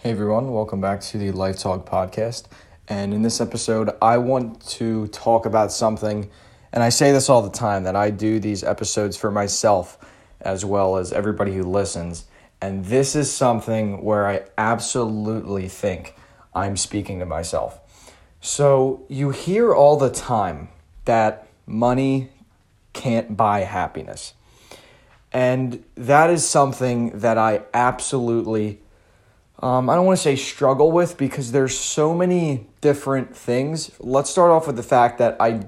Hey everyone, welcome back to the Life Talk podcast. And in this episode, I want to talk about something, and I say this all the time that I do these episodes for myself as well as everybody who listens. And this is something where I absolutely think I'm speaking to myself. So, you hear all the time that money can't buy happiness. And that is something that I absolutely um, I don't want to say struggle with because there's so many different things. Let's start off with the fact that I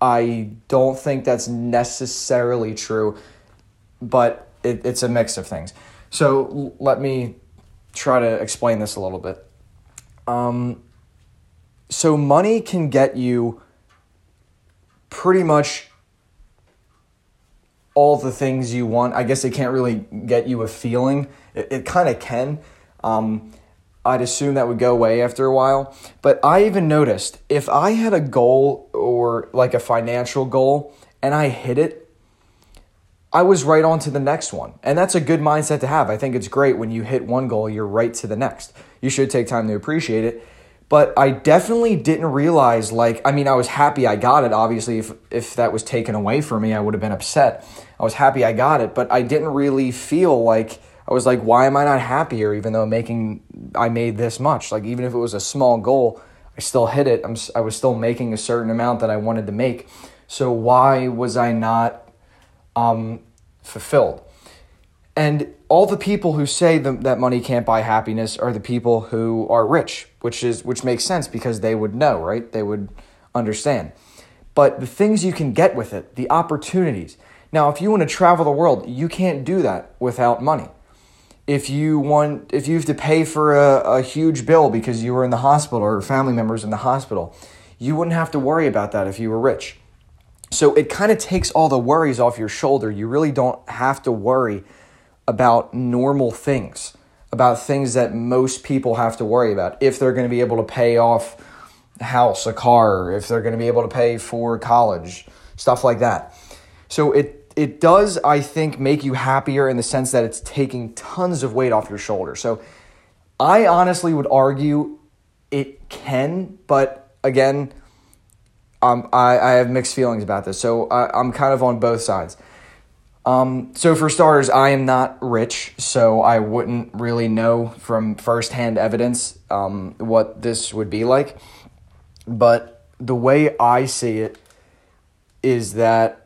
I don't think that's necessarily true, but it, it's a mix of things. So let me try to explain this a little bit. Um, so money can get you pretty much all the things you want. I guess it can't really get you a feeling. It, it kind of can um, I'd assume that would go away after a while. But I even noticed if I had a goal or like a financial goal and I hit it, I was right on to the next one. And that's a good mindset to have. I think it's great when you hit one goal, you're right to the next. You should take time to appreciate it. But I definitely didn't realize like I mean I was happy I got it. Obviously if if that was taken away from me, I would have been upset. I was happy I got it, but I didn't really feel like I was like, why am I not happier even though making I made this much? Like even if it was a small goal, I still hit it. I'm I was still making a certain amount that I wanted to make. So why was I not um, fulfilled? And all the people who say the, that money can't buy happiness are the people who are rich, which is which makes sense because they would know, right? They would understand. But the things you can get with it, the opportunities. Now, if you want to travel the world, you can't do that without money if you want if you have to pay for a, a huge bill because you were in the hospital or family members in the hospital you wouldn't have to worry about that if you were rich. So it kind of takes all the worries off your shoulder. You really don't have to worry about normal things about things that most people have to worry about. If they're going to be able to pay off a house a car if they're going to be able to pay for college stuff like that. So it it does, I think, make you happier in the sense that it's taking tons of weight off your shoulder. So I honestly would argue it can, but again, um, I, I have mixed feelings about this. So I, I'm kind of on both sides. Um, so for starters, I am not rich, so I wouldn't really know from firsthand evidence um, what this would be like. But the way I see it is that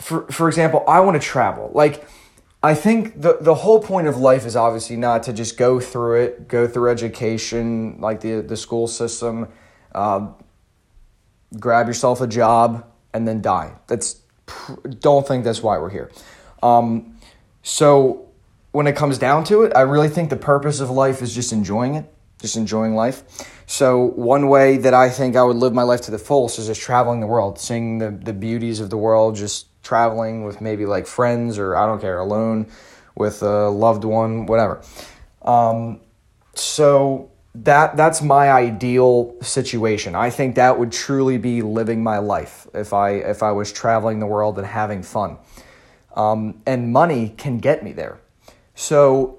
for for example, I want to travel. Like I think the the whole point of life is obviously not to just go through it, go through education, like the the school system, uh, grab yourself a job, and then die. That's don't think that's why we're here. Um, so when it comes down to it, I really think the purpose of life is just enjoying it, just enjoying life. So one way that I think I would live my life to the fullest is just traveling the world, seeing the the beauties of the world, just traveling with maybe like friends or I don't care, alone with a loved one, whatever. Um, so that that's my ideal situation. I think that would truly be living my life if I if I was traveling the world and having fun. Um, and money can get me there. So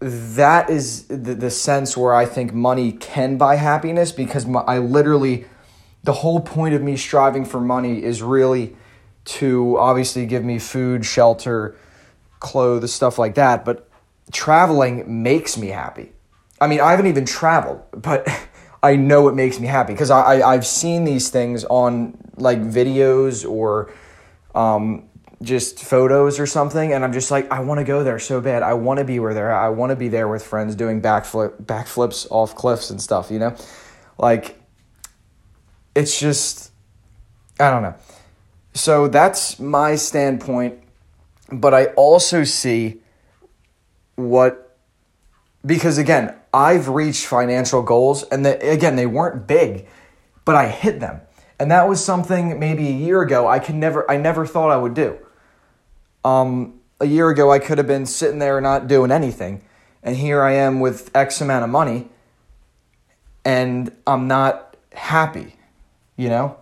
that is the, the sense where I think money can buy happiness because my, I literally the whole point of me striving for money is really to obviously give me food, shelter, clothes, stuff like that. But traveling makes me happy. I mean, I haven't even traveled, but I know it makes me happy because I, I, have seen these things on like videos or um, just photos or something, and I'm just like, I want to go there so bad. I want to be where they're at. I want to be there with friends doing backflip backflips off cliffs and stuff, you know? Like, it's just, I don't know. So that's my standpoint. But I also see what, because again, I've reached financial goals, and the, again, they weren't big, but I hit them. And that was something maybe a year ago I could never, I never thought I would do. Um, a year ago, I could have been sitting there not doing anything. And here I am with X amount of money, and I'm not happy, you know?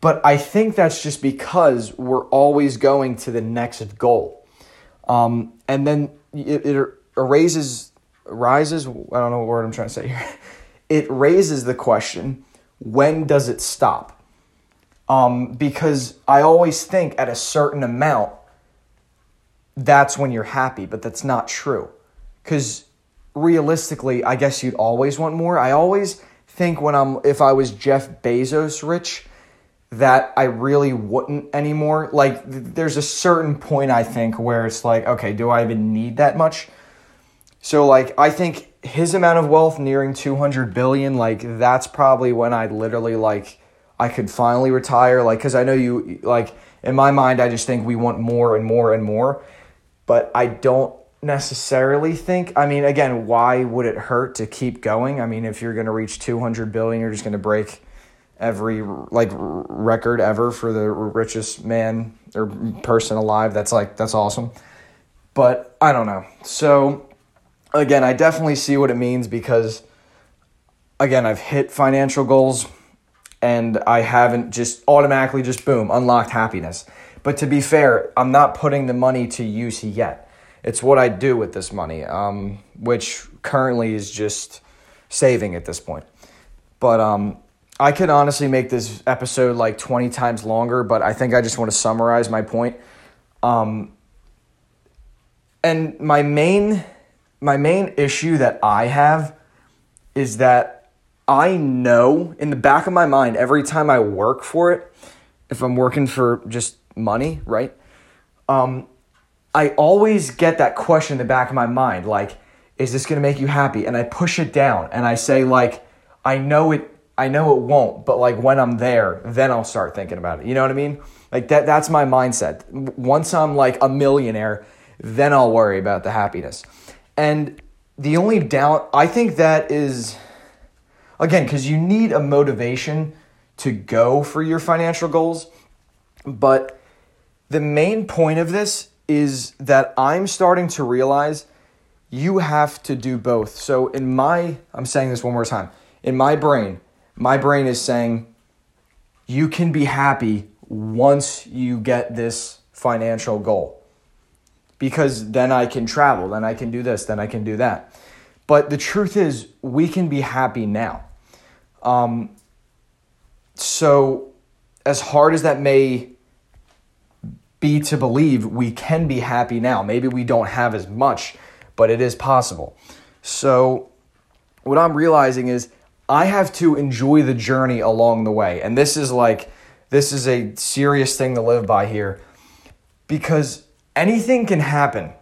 But I think that's just because we're always going to the next goal. Um, and then it, it erases rises, I don't know what word I'm trying to say here. It raises the question, when does it stop? Um, because I always think at a certain amount, that's when you're happy, but that's not true. Because realistically, I guess you'd always want more. I always think when I'm, if I was Jeff Bezos rich, that I really wouldn't anymore. Like, there's a certain point I think where it's like, okay, do I even need that much? So, like, I think his amount of wealth nearing 200 billion, like, that's probably when I'd literally, like, I could finally retire. Like, because I know you, like, in my mind, I just think we want more and more and more. But I don't necessarily think, I mean, again, why would it hurt to keep going? I mean, if you're going to reach 200 billion, you're just going to break every like record ever for the richest man or person alive. That's like that's awesome. But I don't know. So again, I definitely see what it means because again, I've hit financial goals and I haven't just automatically just boom, unlocked happiness. But to be fair, I'm not putting the money to use yet. It's what I do with this money, um, which currently is just saving at this point. But um, I could honestly make this episode like 20 times longer, but I think I just want to summarize my point. Um, and my main my main issue that I have is that I know in the back of my mind every time I work for it, if I'm working for just money, right? Um, I always get that question in the back of my mind, like, is this gonna make you happy? And I push it down and I say, like, I know it I know it won't, but like when I'm there, then I'll start thinking about it. You know what I mean? Like that that's my mindset. Once I'm like a millionaire, then I'll worry about the happiness. And the only doubt, I think that is again cuz you need a motivation to go for your financial goals, but the main point of this is that I'm starting to realize you have to do both. So in my I'm saying this one more time. In my brain, my brain is saying you can be happy once you get this financial goal. Because then I can travel, then I can do this, then I can do that. But the truth is, we can be happy now. Um, so, as hard as that may be to believe, we can be happy now. Maybe we don't have as much, but it is possible. So, what I'm realizing is I have to enjoy the journey along the way. And this is like, this is a serious thing to live by here because anything can happen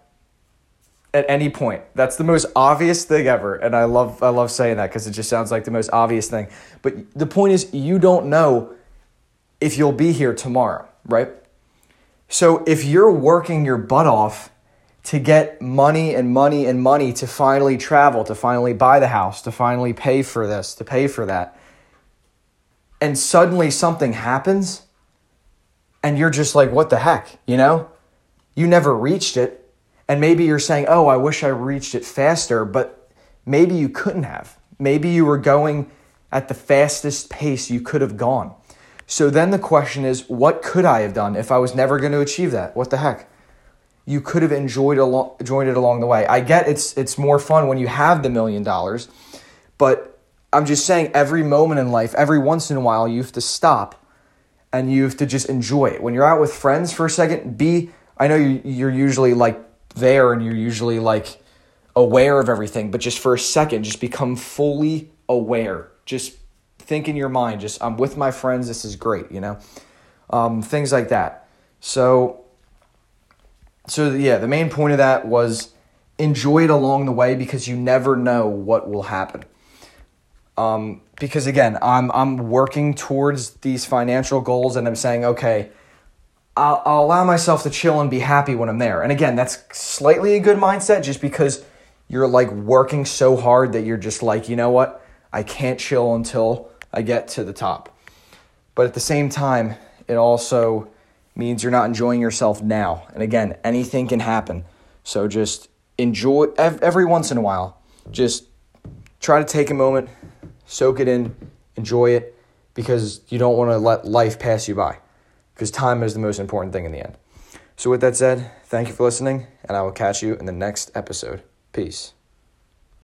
at any point. That's the most obvious thing ever. And I love, I love saying that because it just sounds like the most obvious thing. But the point is, you don't know if you'll be here tomorrow, right? So if you're working your butt off to get money and money and money to finally travel, to finally buy the house, to finally pay for this, to pay for that. And suddenly something happens and you're just like, what the heck, you know? You never reached it. And maybe you're saying, oh, I wish I reached it faster, but maybe you couldn't have. Maybe you were going at the fastest pace you could have gone. So then the question is, what could I have done if I was never going to achieve that? What the heck? You could have enjoyed along enjoyed it along the way. I get it's it's more fun when you have the million dollars, but I'm just saying every moment in life, every once in a while, you have to stop and you have to just enjoy it. When you're out with friends for a second, be I know you you're usually like there and you're usually like aware of everything, but just for a second, just become fully aware. Just think in your mind, just I'm with my friends, this is great, you know? Um, things like that. So so yeah, the main point of that was enjoy it along the way because you never know what will happen. Um, because again, I'm I'm working towards these financial goals, and I'm saying, okay, I'll, I'll allow myself to chill and be happy when I'm there. And again, that's slightly a good mindset, just because you're like working so hard that you're just like, you know what, I can't chill until I get to the top. But at the same time, it also means you're not enjoying yourself now. And again, anything can happen. So just enjoy every once in a while. Just try to take a moment, soak it in, enjoy it because you don't want to let life pass you by because time is the most important thing in the end. So, with that said, thank you for listening, and I will catch you in the next episode. Peace.